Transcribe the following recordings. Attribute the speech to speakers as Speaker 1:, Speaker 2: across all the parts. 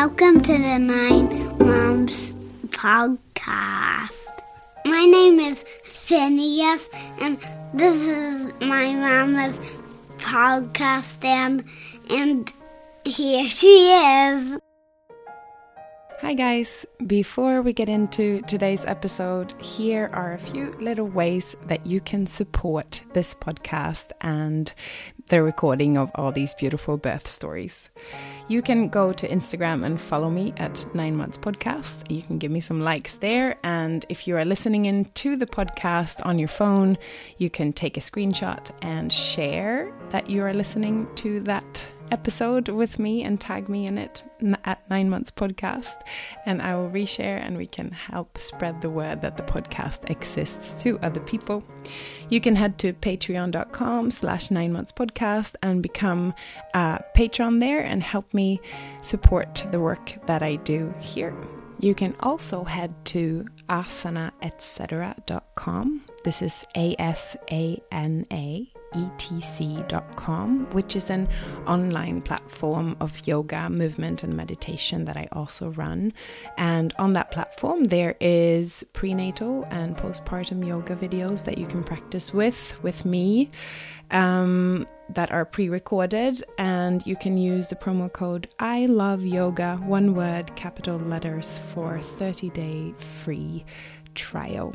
Speaker 1: Welcome to the Nine Months podcast. My name is Phineas, and this is my mama's podcast, and, and here she is.
Speaker 2: Hi, guys. Before we get into today's episode, here are a few little ways that you can support this podcast and the recording of all these beautiful birth stories. You can go to Instagram and follow me at Nine Months Podcast. You can give me some likes there. And if you are listening in to the podcast on your phone, you can take a screenshot and share that you are listening to that episode with me and tag me in it at Nine Months Podcast, and I will reshare and we can help spread the word that the podcast exists to other people. You can head to patreon.com slash nine months podcast and become a patron there and help me support the work that I do here. You can also head to asanaetc.com. This is A S A N A etc.com, which is an online platform of yoga, movement, and meditation that I also run. And on that platform, there is prenatal and postpartum yoga videos that you can practice with, with me. Um, that are pre recorded, and you can use the promo code I love yoga, one word, capital letters, for 30 day free trial.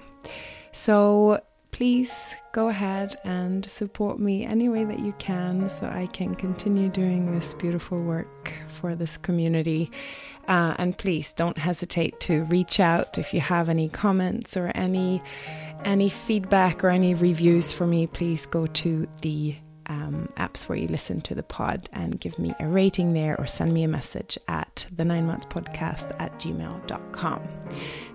Speaker 2: So please go ahead and support me any way that you can so I can continue doing this beautiful work for this community. Uh, and please don't hesitate to reach out if you have any comments or any any feedback or any reviews for me. Please go to the um, apps where you listen to the pod and give me a rating there or send me a message at the nine months podcast at gmail.com.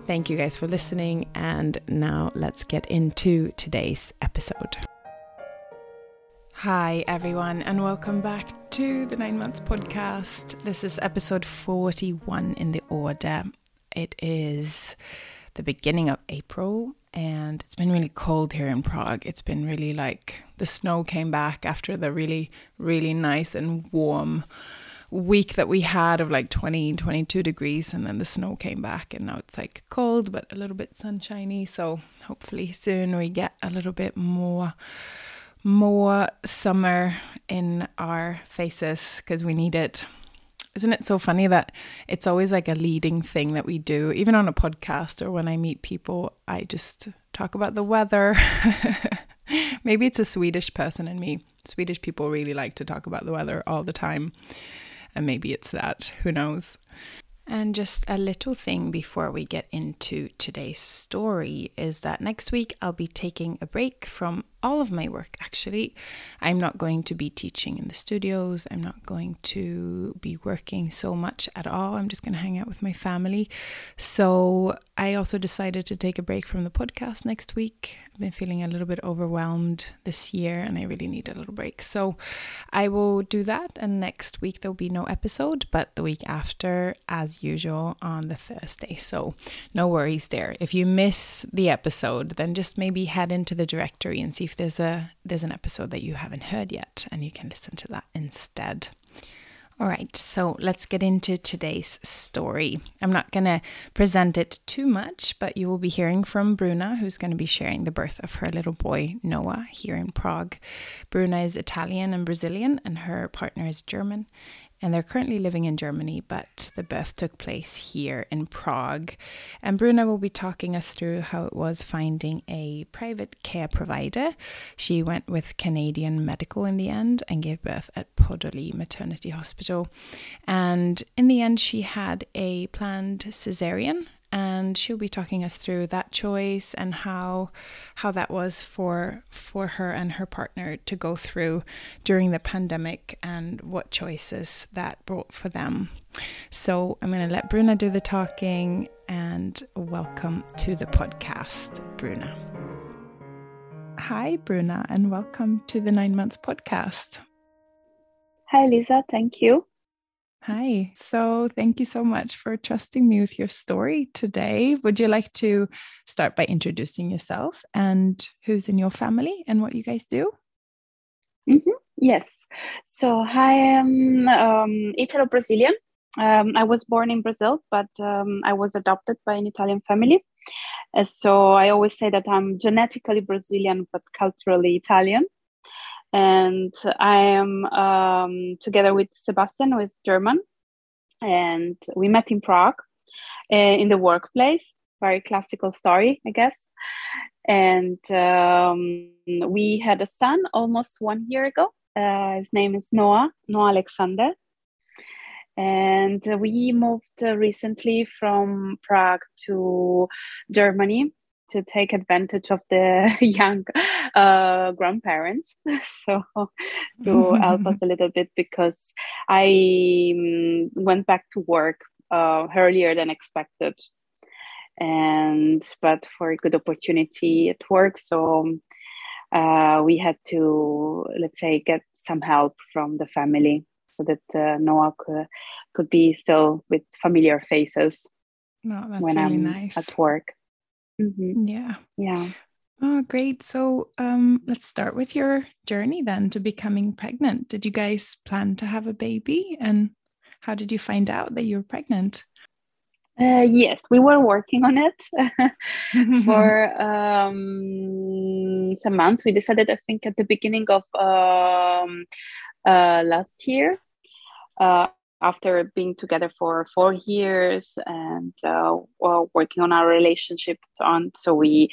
Speaker 2: Thank you guys for listening. And now let's get into today's episode. Hi, everyone, and welcome back to the Nine Months Podcast. This is episode 41 in the order. It is the beginning of April, and it's been really cold here in Prague. It's been really like the snow came back after the really, really nice and warm week that we had of like 20, 22 degrees, and then the snow came back, and now it's like cold but a little bit sunshiny. So hopefully soon we get a little bit more more summer in our faces because we need it isn't it so funny that it's always like a leading thing that we do, even on a podcast or when I meet people, I just talk about the weather. Maybe it's a Swedish person in me. Swedish people really like to talk about the weather all the time. And maybe it's that. Who knows? And just a little thing before we get into today's story is that next week I'll be taking a break from all of my work actually. I'm not going to be teaching in the studios, I'm not going to be working so much at all. I'm just going to hang out with my family. So I also decided to take a break from the podcast next week. I've been feeling a little bit overwhelmed this year and I really need a little break. So I will do that. And next week there'll be no episode, but the week after, as usual, on the Thursday. So no worries there. If you miss the episode, then just maybe head into the directory and see if there's a there's an episode that you haven't heard yet and you can listen to that instead. All right, so let's get into today's story. I'm not going to present it too much, but you will be hearing from Bruna, who's going to be sharing the birth of her little boy, Noah, here in Prague. Bruna is Italian and Brazilian, and her partner is German and they're currently living in Germany, but the birth took place here in Prague. And Bruna will be talking us through how it was finding a private care provider. She went with Canadian Medical in the end and gave birth at Podoli Maternity Hospital. And in the end, she had a planned cesarean and she'll be talking us through that choice and how how that was for for her and her partner to go through during the pandemic and what choices that brought for them. So I'm going to let Bruna do the talking and welcome to the podcast, Bruna. Hi, Bruna, and welcome to the Nine Months podcast.
Speaker 3: Hi, Lisa. Thank you.
Speaker 2: Hi. So, thank you so much for trusting me with your story today. Would you like to start by introducing yourself and who's in your family and what you guys do?
Speaker 3: Mm-hmm. Yes. So, I am um, Italo Brazilian. Um, I was born in Brazil, but um, I was adopted by an Italian family. Uh, so I always say that I'm genetically Brazilian, but culturally Italian. And I am um, together with Sebastian, who is German, and we met in Prague uh, in the workplace. Very classical story, I guess. And um, we had a son almost one year ago. Uh, his name is Noah, Noah Alexander and we moved recently from Prague to Germany to take advantage of the young uh, grandparents. so to help us a little bit because I um, went back to work uh, earlier than expected, and but for a good opportunity at work, so uh, we had to let's say get some help from the family so that uh, Noah could, could be still with familiar faces
Speaker 2: no, that's when really I'm nice.
Speaker 3: at work.
Speaker 2: Mm-hmm. Yeah.
Speaker 3: Yeah.
Speaker 2: Oh, great. So um, let's start with your journey then to becoming pregnant. Did you guys plan to have a baby? And how did you find out that you were pregnant?
Speaker 3: Uh, yes, we were working on it for um, some months. We decided, I think, at the beginning of um, uh, last year uh, after being together for four years and uh, well, working on our relationship on. So we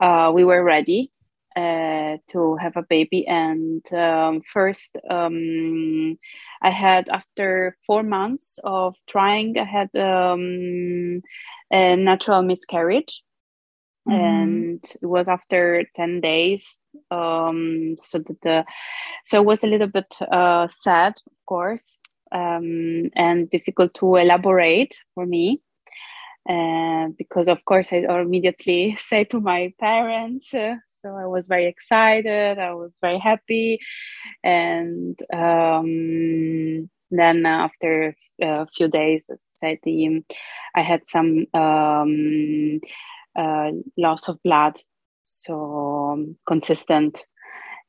Speaker 3: uh, we were ready uh, to have a baby. And um, first um, i had after four months of trying i had um, a natural miscarriage. Mm-hmm. and it was after 10 days um, so that the so it was a little bit uh, sad of course um, and difficult to elaborate for me uh, because of course i immediately say to my parents uh, so i was very excited i was very happy. And um, then after a few days I, the, I had some um, uh, loss of blood so um, consistent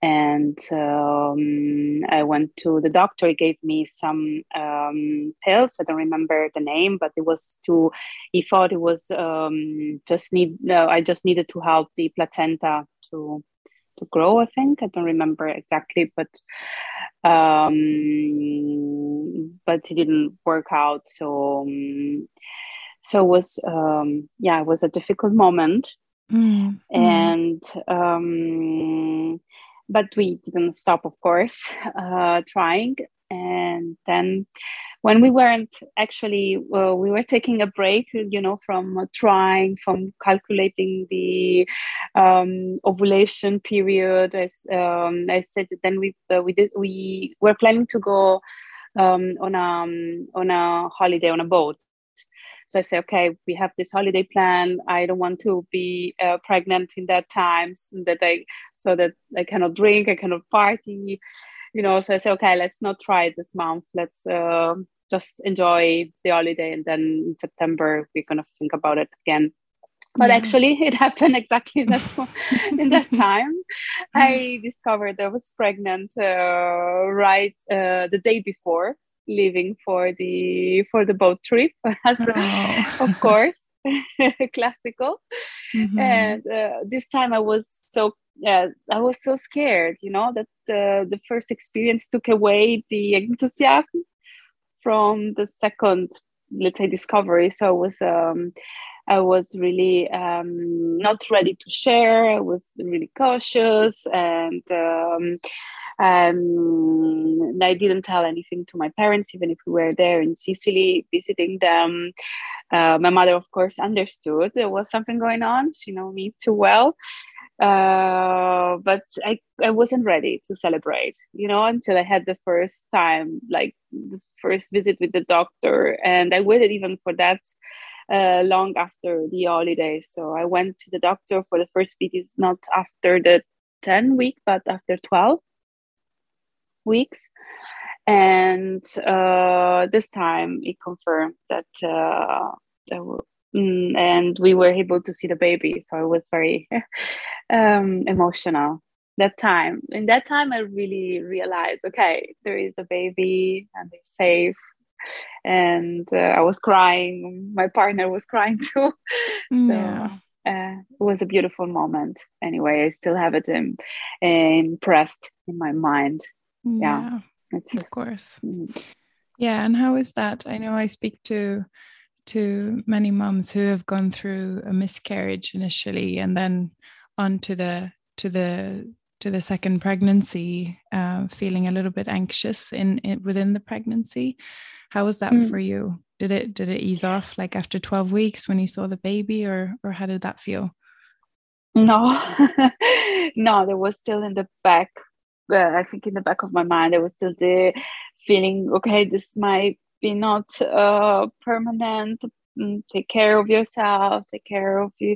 Speaker 3: and um, I went to the doctor. He gave me some um, pills. I don't remember the name, but it was to. He thought it was um, just need. Uh, I just needed to help the placenta to to grow. I think I don't remember exactly, but um, but it didn't work out. So um, so it was um, yeah, it was a difficult moment. Mm, and um, but we didn't stop, of course, uh, trying. And then when we weren't actually, we were taking a break, you know, from trying, from calculating the um, ovulation period. As um, I said, then we uh, we did we were planning to go um, on a um, on a holiday on a boat so I say, okay, we have this holiday plan. I don't want to be uh, pregnant in that time, so that I so that I cannot drink, I cannot party, you know. So I say, okay, let's not try it this month. Let's uh, just enjoy the holiday, and then in September we're gonna think about it again. But yeah. actually, it happened exactly that in that time. I discovered I was pregnant uh, right uh, the day before leaving for the for the boat trip oh. of course classical mm-hmm. and uh, this time i was so yeah i was so scared you know that the, the first experience took away the enthusiasm from the second let's say discovery so i was um i was really um not ready to share i was really cautious and um um, I didn't tell anything to my parents, even if we were there in Sicily visiting them. Uh, my mother, of course, understood there was something going on. She knew me too well. Uh, but I, I wasn't ready to celebrate, you know, until I had the first time, like the first visit with the doctor. And I waited even for that uh, long after the holidays. So I went to the doctor for the first visit, not after the 10 week, but after 12 weeks. And uh, this time it confirmed that, uh, mm, and we were able to see the baby. So it was very um, emotional that time. In that time, I really realized okay, there is a baby and it's safe. and uh, I was crying. My partner was crying too.
Speaker 2: Yeah.
Speaker 3: So, uh, it was a beautiful moment. Anyway, I still have it in, impressed in my mind. Yeah,
Speaker 2: yeah of course. Mm. Yeah, and how is that? I know I speak to to many moms who have gone through a miscarriage initially and then on to the to the to the second pregnancy uh, feeling a little bit anxious in, in, within the pregnancy how was that mm. for you did it did it ease off like after 12 weeks when you saw the baby or or how did that feel
Speaker 3: no no there was still in the back uh, i think in the back of my mind there was still the feeling okay this might be not uh, permanent. Mm, take care of yourself take care of you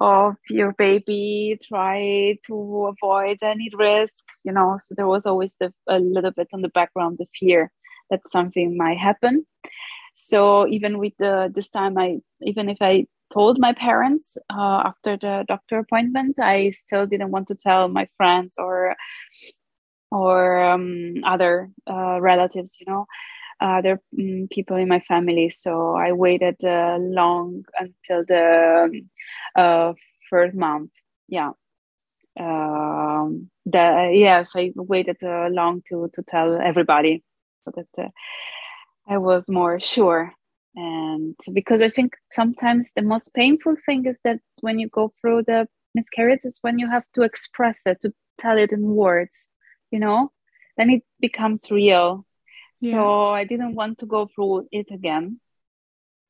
Speaker 3: of your baby try to avoid any risk you know. So there was always the, a little bit on the background the fear that something might happen. So even with the this time i even if i told my parents uh, after the doctor appointment i still didn't want to tell my friends or or um, other uh, relatives, you know, other um, people in my family. So I waited uh, long until the um, uh, first month. Yeah. Um, the yes, I waited uh, long to to tell everybody so that uh, I was more sure. And because I think sometimes the most painful thing is that when you go through the miscarriage is when you have to express it, to tell it in words you know? Then it becomes real. Yeah. so i didn't want to go through it again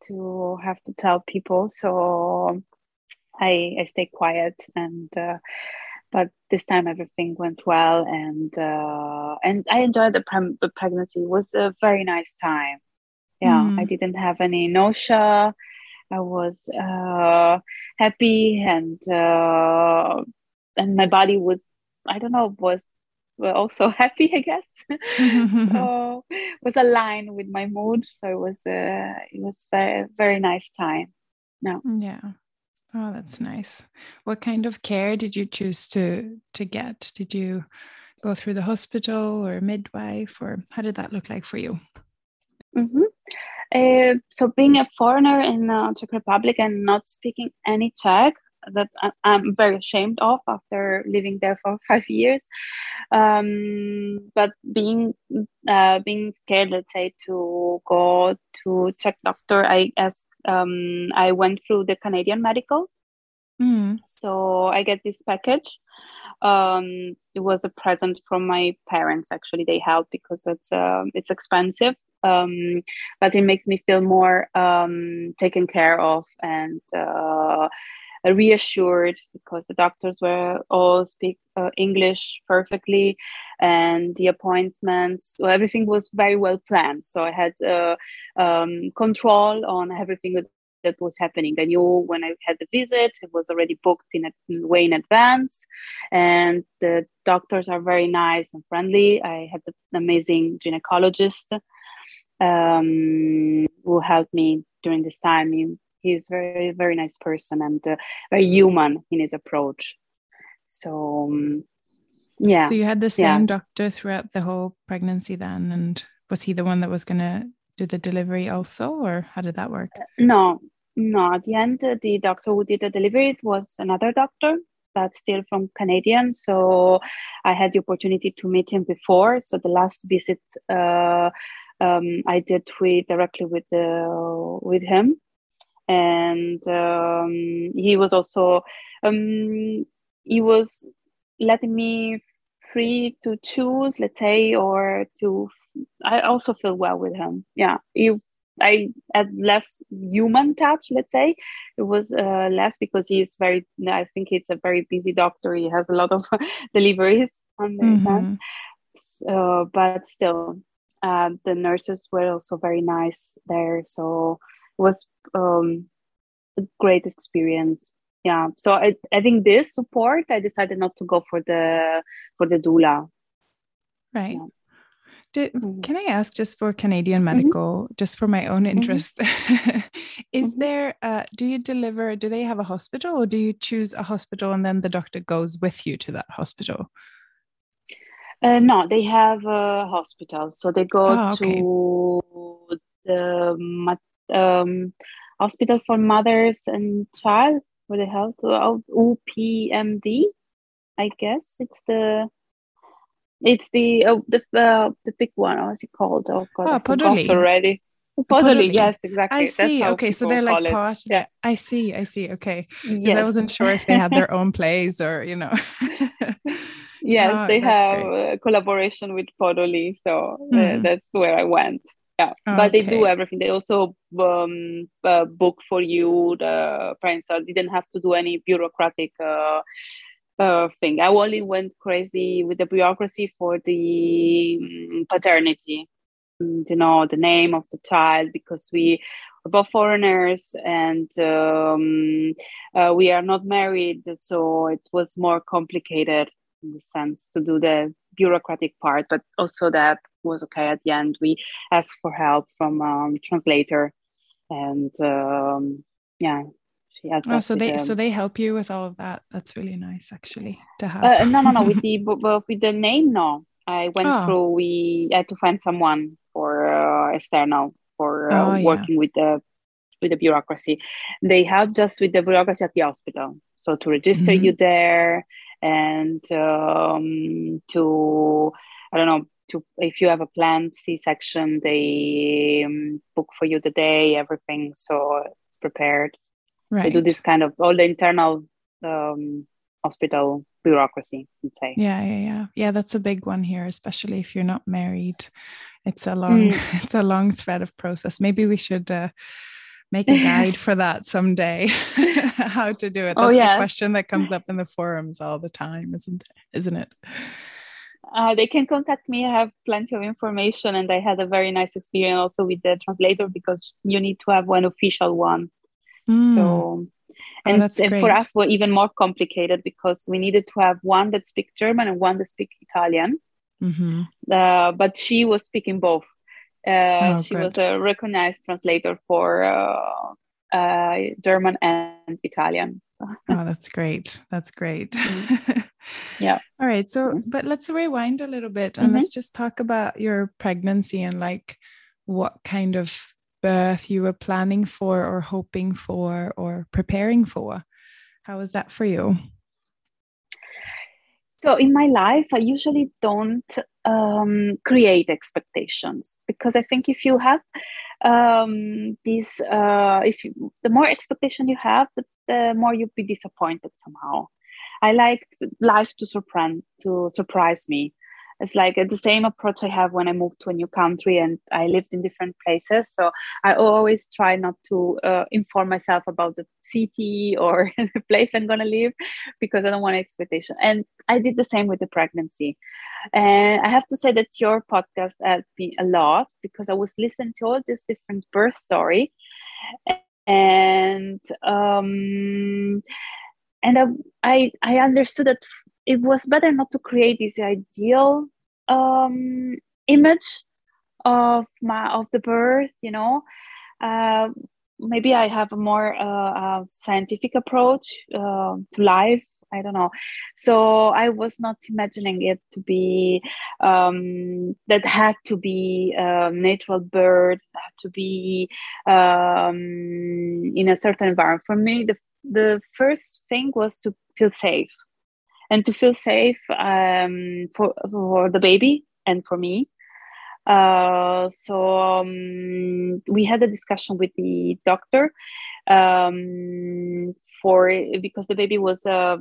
Speaker 3: to have to tell people. So i i stay quiet and uh, but this time everything went well and uh, and i enjoyed the, pre- the pregnancy. It was a very nice time. Yeah mm. i didn't have any nausea. I was uh, happy and uh, and my body was i don't know was were also happy, I guess. so was aligned with my mood. So it was uh, it was very very nice time. No.
Speaker 2: Yeah. Oh, that's nice. What kind of care did you choose to to get? Did you go through the hospital or midwife, or how did that look like for you?
Speaker 3: Mm-hmm. Uh, so being a foreigner in the Czech Republic and not speaking any Czech, that I'm very ashamed of after living there for five years. Um, but being uh, being scared, let's say, to go to Czech doctor, I guess um, I went through the Canadian medical. Mm. So I get this package. Um, it was a present from my parents. Actually, they helped because it's uh, it's expensive. Um, but it makes me feel more um, taken care of and uh, reassured because the doctors were all speak uh, English perfectly, and the appointments, well, everything was very well planned. So I had uh, um, control on everything that, that was happening. I knew when I had the visit, it was already booked in a way in advance, and the doctors are very nice and friendly. I had an amazing gynecologist um, who helped me during this time. He's a very very nice person and uh, very human in his approach. So um, yeah.
Speaker 2: So you had the same yeah. doctor throughout the whole pregnancy then and was he the one that was going to do the delivery also or how did that work?
Speaker 3: No no at the end uh, the doctor who did the delivery it was another doctor but still from canadian. So i had the opportunity to meet him before. So the last visit uh, um, i did with directly with the with him and um, he was also um, he was letting me free to choose let's say or to i also feel well with him. Yeah he i had less human touch let's say. It was uh, less because he's very i think he's a very busy doctor. He has a lot of deliveries on the mm-hmm. uh, but still uh, the nurses were also very nice there. So was um, a great experience yeah so I, think this support i decided not to go for the for the doula
Speaker 2: right yeah. Do, mm-hmm. can I ask just for Canadian mm-hmm. medical, mm-hmm. just for my own mm-hmm. interest, mm-hmm. is there, uh, do you deliver, do they have a hospital or do you choose a hospital and then the doctor goes with you to that hospital?
Speaker 3: Uh, no, they have a hospital. So they go oh, okay. to the um, hospital for mothers and child for the health UPMD. I guess it's the it's the oh, the uh, the big one. What's it called? Oh God,
Speaker 2: oh, Podoli.
Speaker 3: already. Podoli, yes, exactly.
Speaker 2: I see. Okay, so they're like part. Yeah, I see. I see. Okay, because yes. I wasn't sure if they had their own plays or you know.
Speaker 3: yes, oh, they have a collaboration with Podoli, so mm. uh, that's where I went. Yeah, okay. but they do everything. They also um, uh, book for you the parents. I didn't have to do any bureaucratic. Uh, uh, thing. I only went crazy with the bureaucracy for the um, paternity you know the name of the child because we are both foreigners and um, uh, we are not married so it was more complicated in the sense to do the bureaucratic part but also that was okay at the end we asked for help from um, translator and um, yeah
Speaker 2: oh, so they so they help you with all of that that's really nice actually to have
Speaker 3: uh, no no no with the with the name no i went oh. through we had to find someone for uh, external for uh, oh, working yeah. with the with the bureaucracy. They help just with the bureaucracy at the hospital. So to register mm-hmm. you there and um, to I don't know to if you have a planned C-section, they um, book for you the day, everything, so it's prepared. Right. They do this kind of all the internal um, hospital bureaucracy. I'd say.
Speaker 2: Yeah, yeah, yeah, yeah. That's a big one here, especially if you're not married it's a long mm. it's a long thread of process maybe we should uh, make a guide for that someday how to do it oh, that's oh, yeah. the question that comes up in the forums all the time isn't isn't it
Speaker 3: uh, they can contact me i have plenty of information and i had a very nice experience also with the translator because you need to have one official one mm. so and, oh, and for us were even more complicated because we needed to have one that speak german and one that speak italian Mm-hmm. Uh, but she was speaking both. Uh, oh, she good. was a recognized translator for uh, uh German and Italian.
Speaker 2: oh, that's great. That's great.
Speaker 3: Mm-hmm. yeah.
Speaker 2: All right. So, mm-hmm. but let's rewind a little bit and mm-hmm. let's just talk about your pregnancy and like what kind of birth you were planning for or hoping for or preparing for. How was that for you?
Speaker 3: So in my life, I usually don't um, create expectations because I think if you have um, these, uh, if you, the more expectation you have, the, the more you'll be disappointed somehow. I like life to surprise to surprise me it's like the same approach I have when I moved to a new country and I lived in different places. So I always try not to uh, inform myself about the city or the place I'm gonna live because I don't want expectation. And I did the same with the pregnancy. And I have to say that your podcast helped me a lot because I was listening to all this different birth story, and um, and I, I I understood that it was better not to create this ideal um, image of my of the birth you know? Uh, maybe i have a more uh, scientific approach uh, to life. I don't know. So i was not imagining it to be um, that had to be a natural birth had to be um, in a certain environment. For me the, the first thing was to feel safe and to feel safe um, for, for the baby and for me. Uh, so um, we had a discussion with the doctor um, for because the baby was uh,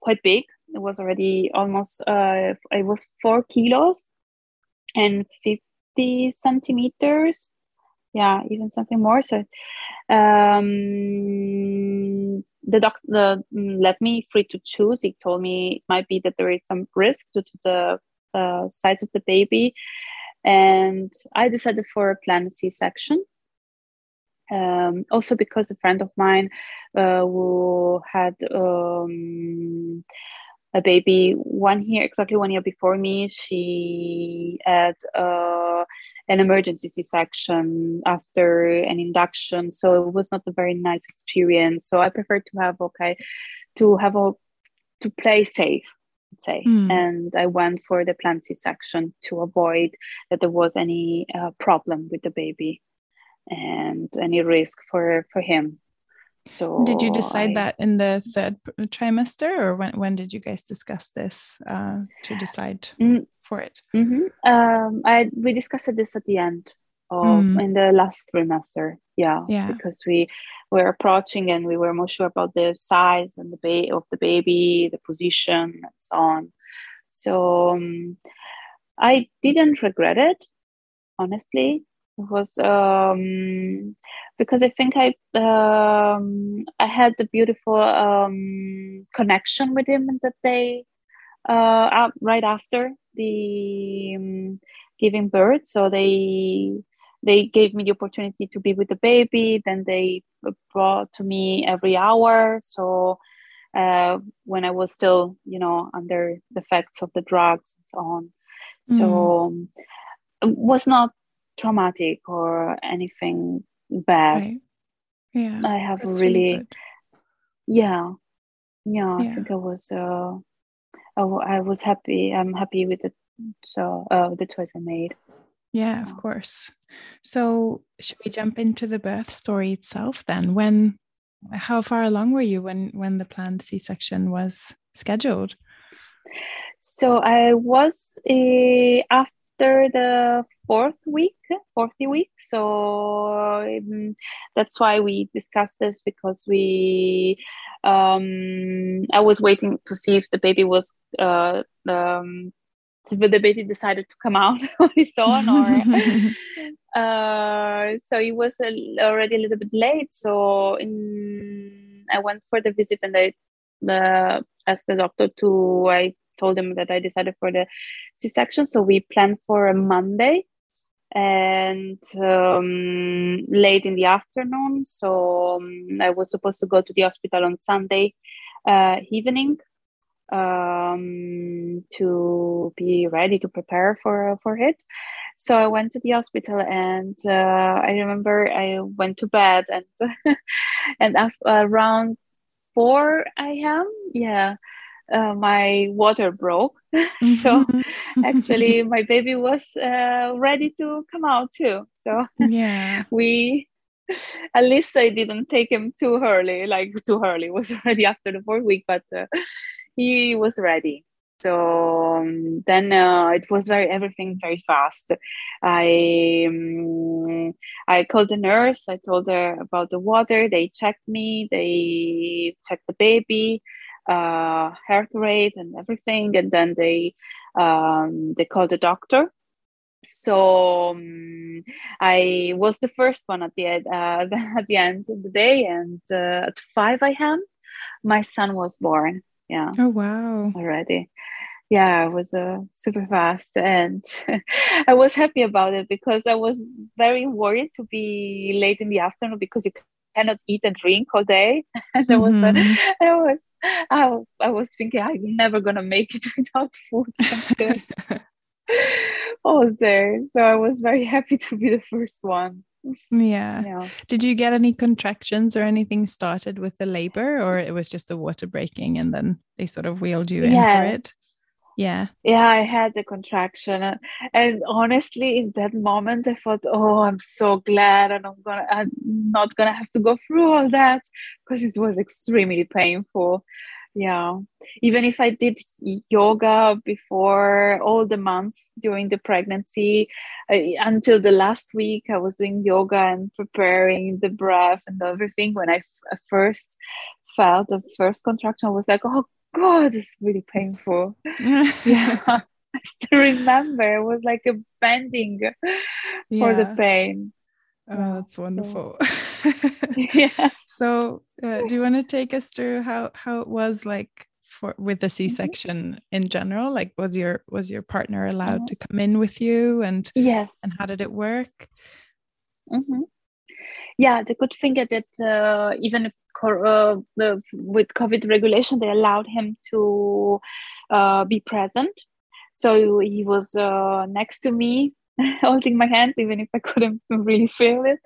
Speaker 3: quite big. It was already almost uh, it was four kilos and fifty centimeters. Yeah, even something more. So um, the doctor mm, let me free to choose. He told me it might be that there is some risk due to the uh, size of the baby, and I decided for a planned C-section. Um, also because a friend of mine uh, who had um, a baby one year exactly one year before me she had uh, an emergency c-section after an induction. So it was not a very nice experience. So i prefer to have okay to have a to play safe say. Mm. and i went for the planned c-section to avoid that there was any uh, problem with the baby and any risk for for him so
Speaker 2: did you decide I, that in the third trimester or when, when did you guys discuss this uh, to decide mm, for it?
Speaker 3: Mm-hmm. um, I, we discussed this at the end of mm. in the last trimester yeah yeah. because we were approaching and we were more sure about the size and the ba- of the baby the position and so on. So um, i didn't regret it honestly was um, because I think I um, I had a beautiful um, connection with him that day uh, right after the um, giving birth. So they they gave me the opportunity to be with the baby. Then they brought to me every hour. So uh, when I was still, you know, under the effects of the drugs and so on. So mm. was not traumatic or anything bad. Right.
Speaker 2: Yeah.
Speaker 3: I have really, really yeah, yeah, yeah, I think I was, uh, I, I was happy. I'm happy with the So, uh, the choice I made.
Speaker 2: Yeah, of course. So, should we jump into the birth story itself then? When, how far along were you when when the planned C-section was scheduled?
Speaker 3: So I was uh, after the fourth week, fourth week. So um, that's why we discussed this because we, um, I was waiting to see if the baby was, uh, um, the baby decided to come out on his own or uh, so it was a, already a little bit late so in i went for the visit and i uh, asked the doctor to i told him that i decided for the c-section so we planned for a monday and um, late in the afternoon. So um, I was supposed to go to the hospital on Sunday uh, evening um, to be ready to prepare for for it. So I went to the hospital, and uh, I remember I went to bed, and and around four a.m. Yeah, uh, my water broke. so mm-hmm. actually, my baby was uh, ready to come out too. So
Speaker 2: yeah,
Speaker 3: we at least I didn't take him too early. Like too early was already after the fourth week, but uh, he was ready. So um, then uh, it was very everything very fast. I um, I called the nurse. I told her about the water. They checked me. They checked the baby uh, heart rate and everything, and then they um, they called the doctor. So um, I was the first one at the end, uh, at the end of the day, and uh, at five a.m. my son was born. Yeah.
Speaker 2: Oh wow!
Speaker 3: Already yeah it was uh, super fast and i was happy about it because i was very worried to be late in the afternoon because you cannot eat and drink all day. and I was, mm-hmm. I was, I, I was thinking I'm never gonna make it without food all day. So I was very happy to be the first one.
Speaker 2: Yeah. yeah. Did you get any contractions or anything started with the labor, or it was just a water breaking and then they sort of wheeled you in for it? Yeah.
Speaker 3: Yeah i had the contraction uh, and honestly in that moment i thought oh i'm so glad and i'm gonna i'm not gonna have to go through all that because it was extremely painful. Yeah. Even if i did yoga before all the months during the pregnancy uh, until the last week i was doing yoga and preparing the breath and everything when I first felt the first contraction I was like oh God, it's really painful. yeah. I still remember it was like a bending yeah. for the pain.
Speaker 2: Oh, that's wonderful.
Speaker 3: yes.
Speaker 2: So, uh, do you want to take us through how how it was like for with the mm-hmm. C-section mm-hmm. in general? Like, was your was your partner allowed mm-hmm. to come in with you, and
Speaker 3: yes,
Speaker 2: and how did it work?
Speaker 3: Mm-hmm. Yeah, the good thing is that uh, even if uh, the, with COVID regulation, they allowed him to uh, be present. So he was uh, next to me, holding my hands, even if I couldn't really feel it.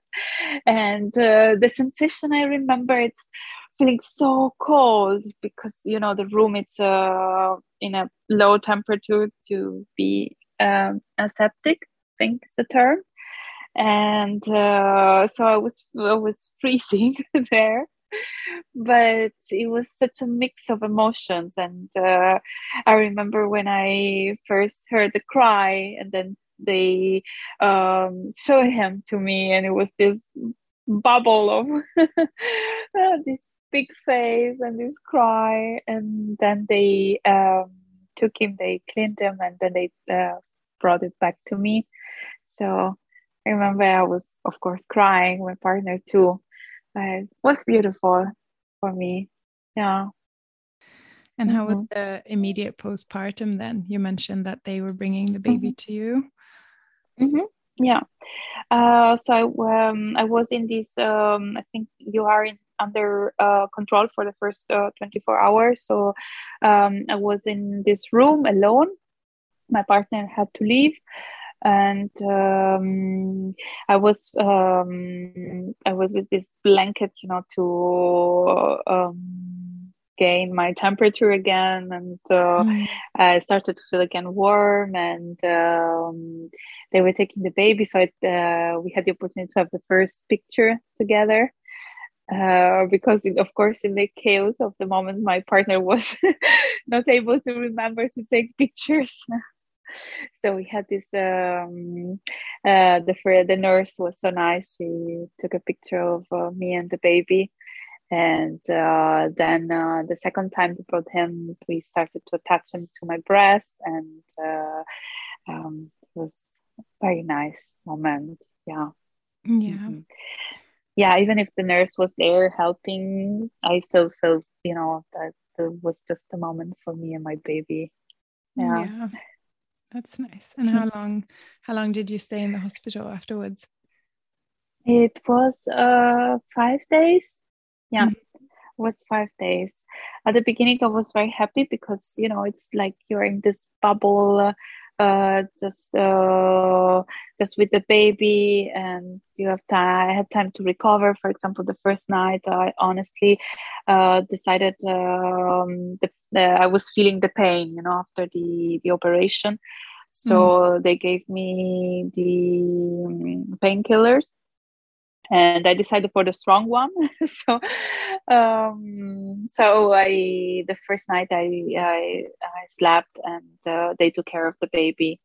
Speaker 3: And uh, the sensation I remember, it's feeling so cold because you know the room it's uh, in a low temperature to be um, aseptic. I think is the term and uh, so I was I was freezing there. But it was such a mix of emotions, and uh, I remember when I first heard the cry, and then they um, showed him to me, and it was this bubble of this big face and this cry, and then they um, took him, they cleaned him, and then they uh, brought it back to me. So I remember I was, of course, crying. My partner too. It was beautiful for me. Yeah.
Speaker 2: And how mm-hmm. was the immediate postpartum then? You mentioned that they were bringing the baby mm-hmm. to you.
Speaker 3: Mm-hmm. Yeah. Uh, so I, um, I was in this. Um, I think you are in under uh, control for the first uh, 24 hours. So um, I was in this room alone. My partner had to leave and um, I was um, I was with this blanket, you know, to um, gain my temperature again, and uh, mm. I started to feel again warm, and um, they were taking the baby, so it, uh, we had the opportunity to have the first picture together. Uh, because in, of course in the chaos of the moment my partner was not able to remember to take pictures so we had this um, uh, the the nurse was so nice. She took a picture of uh, me and the baby. And uh, then uh, the second time we brought him we started to attach him to my breast. And uh, um, it was a very nice moment. Yeah.
Speaker 2: Yeah. Mm-hmm.
Speaker 3: yeah even if the nurse was there helping i still felt you know that it was just a moment for me and my baby. Yeah. yeah.
Speaker 2: That's nice. And how long how long did you stay in the hospital afterwards?
Speaker 3: It was uh 5 days. Yeah. Mm-hmm. was 5 days. At the beginning I was very happy because you know it's like you're in this bubble uh, just uh, just with the baby and you have time i had time to recover for example the first night i honestly uh, decided um, the, i was feeling the pain you know after the the operation so mm. they gave me the painkillers and I decided for the strong one. so, um, so I the first night I I, I slept and uh, they took care of the baby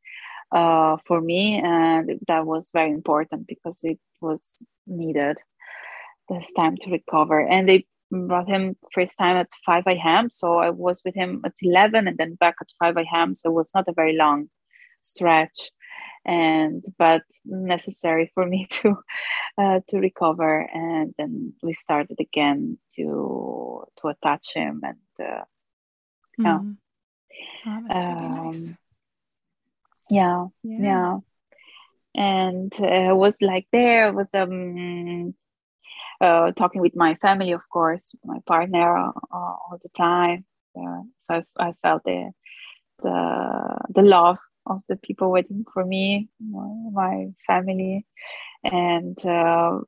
Speaker 3: uh, for me, and that was very important because it was needed. This time to recover, and they brought him first time at 5 a.m. So I was with him at 11 and then back at 5 a.m. So it was not a very long stretch and but necessary for me to uh, to recover and then we started again to to attach him and uh, yeah mm.
Speaker 2: oh, that's really um, nice.
Speaker 3: yeah, yeah yeah and uh, was like there was um uh, talking with my family of course my partner uh, all the time. Uh, so I, I felt the the the love of the people waiting for me, my family, and uh,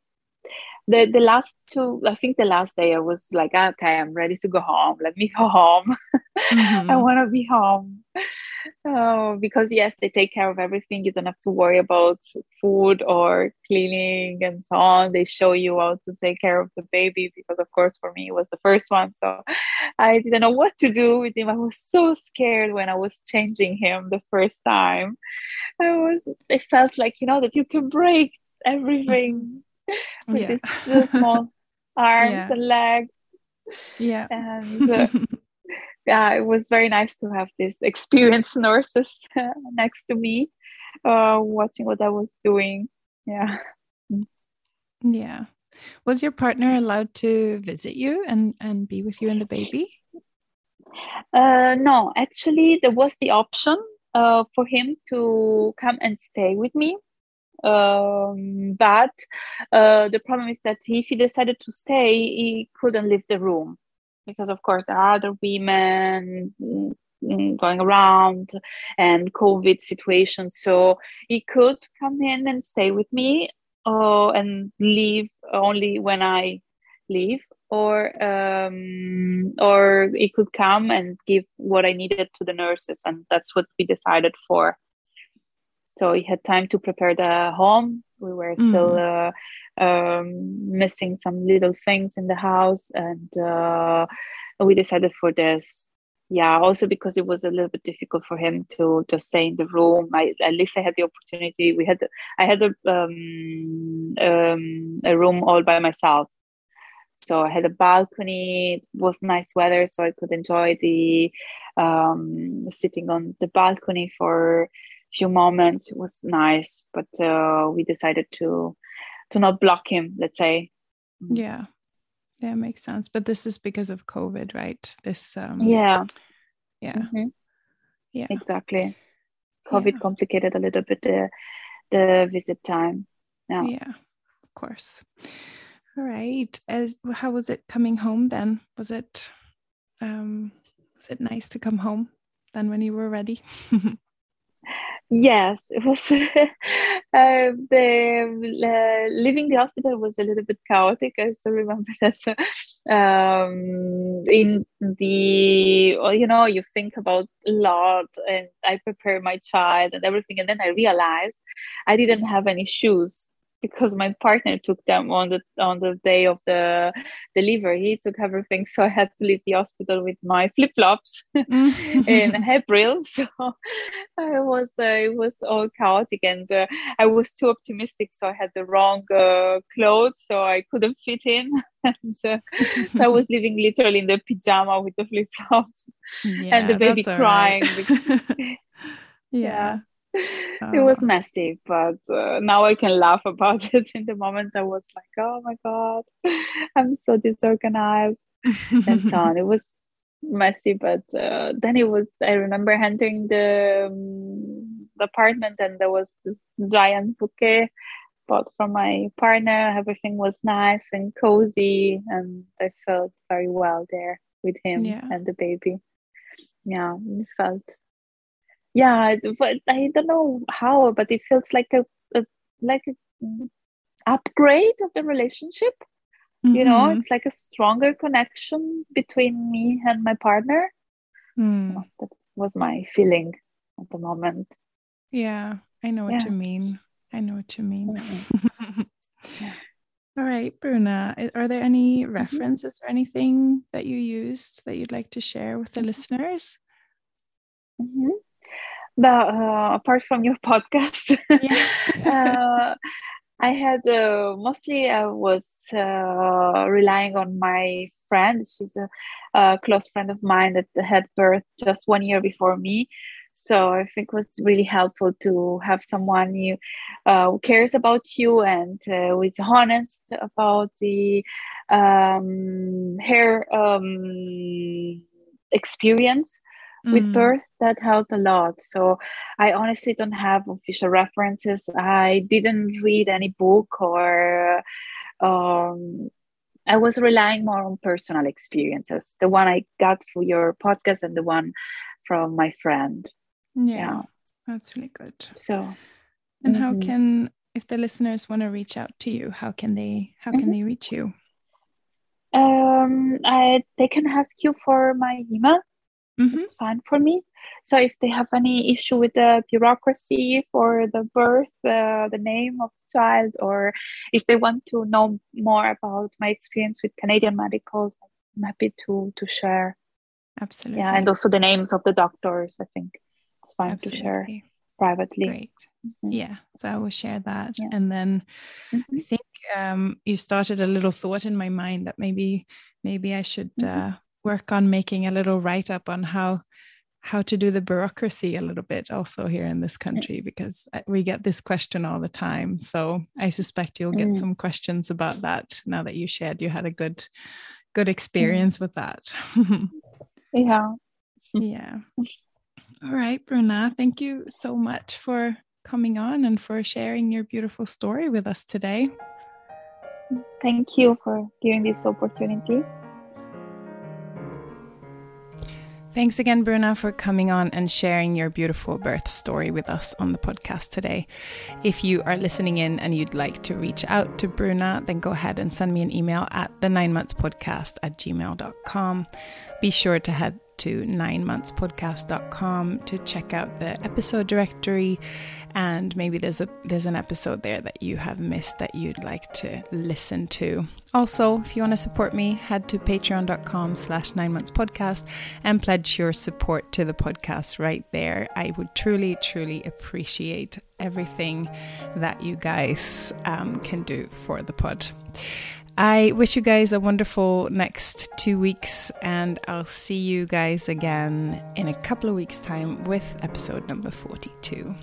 Speaker 3: the the last two. I think the last day I was like, okay, I'm ready to go home. Let me go home. Mm-hmm. I want to be home. Oh, because yes, they take care of everything. You don't have to worry about food or cleaning and so on. They show you how to take care of the baby because, of course, for me it was the first one, so I didn't know what to do with him. I was so scared when I was changing him the first time. I was. It felt like you know that you can break everything with yeah. these small arms yeah. and legs.
Speaker 2: Yeah,
Speaker 3: and. Uh, yeah, it was very nice to have these experienced nurses next to me, uh, watching what I was doing. Yeah.
Speaker 2: Yeah. Was your partner allowed to visit you and, and be with you and the baby?
Speaker 3: Uh, no, actually, there was the option uh, for him to come and stay with me. Um, but uh, the problem is that if he decided to stay, he couldn't leave the room. Because of course there are other women mm, going around and covid situation so he could come in and stay with me uh, and leave only when i leave. Or um, or he could come and give what i needed to the nurses and that's what we decided for so he had time to prepare the home. We were still mm. uh, um, missing some little things in the house. And uh, we decided for this. Yeah also because it was a little bit difficult for him to just stay in the room. I, at least i had the opportunity. We had i had a, um, um, a room all by myself. So i had a balcony. It was nice weather so i could enjoy the um, sitting on the balcony for few moments it was nice but uh, we decided to to not block him let's say.
Speaker 2: Yeah. Yeah makes sense but this is because of covid right? This um
Speaker 3: yeah.
Speaker 2: Yeah. Mm-hmm.
Speaker 3: yeah. Exactly. Covid yeah. complicated a little bit the the visit time.
Speaker 2: Yeah. Yeah of course. All right as how was it coming home then? Was it um was it nice to come home then when you were ready
Speaker 3: Yes, it was. uh, the uh, leaving the hospital was a little bit chaotic. I still remember that. Um, in the, you know, you think about a lot, and I prepare my child and everything, and then I realized I didn't have any shoes because my partner took them on the on the day of the delivery. He took everything so i had to leave the hospital with my flip-flops in april. So i was uh, it was all chaotic and uh, i was too optimistic so i had the wrong uh, clothes so i couldn't fit in. And uh, so i was living literally in the pajama with the flip-flops yeah, and the baby crying
Speaker 2: right. because, yeah.
Speaker 3: it was oh. messy, but uh, now I can laugh about it. In the moment, I was like, "Oh my god, I'm so disorganized," and so on. It was messy, but uh, then it was. I remember entering the, um, the apartment, and there was this giant bouquet bought from my partner. Everything was nice and cozy, and I felt very well there with him yeah. and the baby. Yeah, it felt yeah but i don't know how but it feels like a, a like a upgrade of the relationship mm-hmm. you know mm-hmm. it's like a stronger connection between me and my partner mm. that was my feeling at the moment
Speaker 2: yeah i know what yeah. you mean i know what you mean mm-hmm. yeah. all right bruna are there any mm-hmm. references or anything that you used that you'd like to share with the listeners
Speaker 3: mm-hmm but uh, apart from your podcast yeah. uh, i had uh, mostly i was uh, relying on my friend. She's a, a, close friend of mine that had birth just one year before me. So i think it was really helpful to have someone you, uh, who cares about you and uh, who is honest about the um, her um, experience with mm. birth that helped a lot so i honestly don't have official references i didn't read any book or um, i was relying more on personal experiences the one i got for your podcast and the one from my friend
Speaker 2: yeah, yeah. that's really good
Speaker 3: so
Speaker 2: and mm-hmm. how can if the listeners want to reach out to you how can they how can mm-hmm. they reach you
Speaker 3: um I, they can ask you for my email mm-hmm. it's fine for me. So if they have any issue with the bureaucracy for the birth, uh, the name of the child, or if they want to know more about my experience with Canadian medicals, I'm happy to to share.
Speaker 2: Absolutely.
Speaker 3: Yeah, and also the names of the doctors. I think it's fine Absolutely. to share privately.
Speaker 2: Great. Mm-hmm. Yeah, so I will share that, yeah. and then mm-hmm. I think um, you started a little thought in my mind that maybe maybe I should. Mm-hmm. Uh, work on making a little write up on how how to do the bureaucracy a little bit also here in this country because uh, we get this question all the time. So i suspect you'll get mm. some questions about that now that you shared you had a good good experience mm. with that.
Speaker 3: Yeah.
Speaker 2: Yeah. All right bruna thank you so much for coming on and for sharing your beautiful story with us today.
Speaker 3: Thank you for giving this opportunity
Speaker 2: Thanks again, Bruna, for coming on and sharing your beautiful birth story with us on the podcast today. If you are listening in and you'd like to reach out to Bruna, then go ahead and send me an email at the nine months podcast at gmail.com. Be sure to head to ninemonthspodcast.com to check out the episode directory. And maybe there's a there's an episode there that you have missed that you'd like to listen to. Also if you want to support me head to patreon.com slash nine months podcast and pledge your support to the podcast right there. I would truly truly appreciate everything that you guys um, can do for the pod I wish you guys a wonderful next two weeks, and I'll see you guys again in a couple of weeks' time with episode number 42.